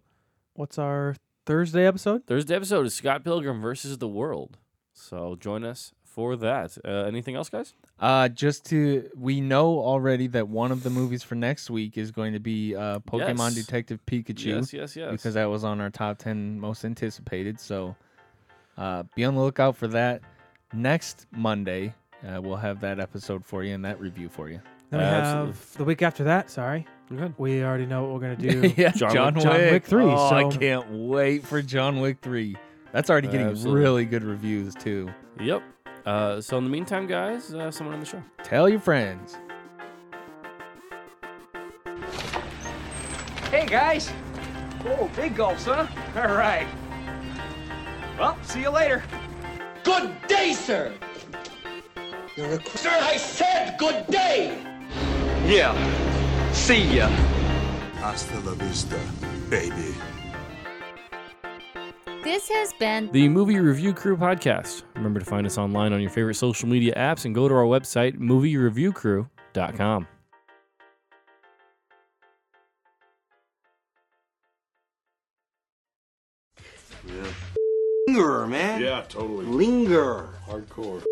What's our Thursday episode? Thursday episode is Scott Pilgrim versus the World. So join us for that. Uh, anything else, guys? Uh, just to we know already that one of the movies for next week is going to be uh, Pokemon Yes. Detective Pikachu Yes, yes, yes. because that was on our top ten most anticipated. So uh, be on the lookout for that. Next Monday, uh, we'll have that episode for you and that review for you. Then we Absolutely. have the week after that. Sorry, we already know what we're gonna do. yeah, John John, Wick- Wick. John Wick 3, Oh, I can't wait for John Wick three. That's already getting Absolutely. really good reviews too. Yep. Uh, so in the meantime, guys, uh, someone on the show. Tell your friends. Hey guys! Oh, big gulps, huh? All right. Well, see you later. Good day, sir. You're a sir. I said good day. Yeah. See ya. Hasta la vista, baby. This has been The Movie Review Crew podcast. Remember to find us online on your favorite social media apps and go to our website, moviereviewcrew.com. Linger, man. Yeah, totally. Linger. Hardcore.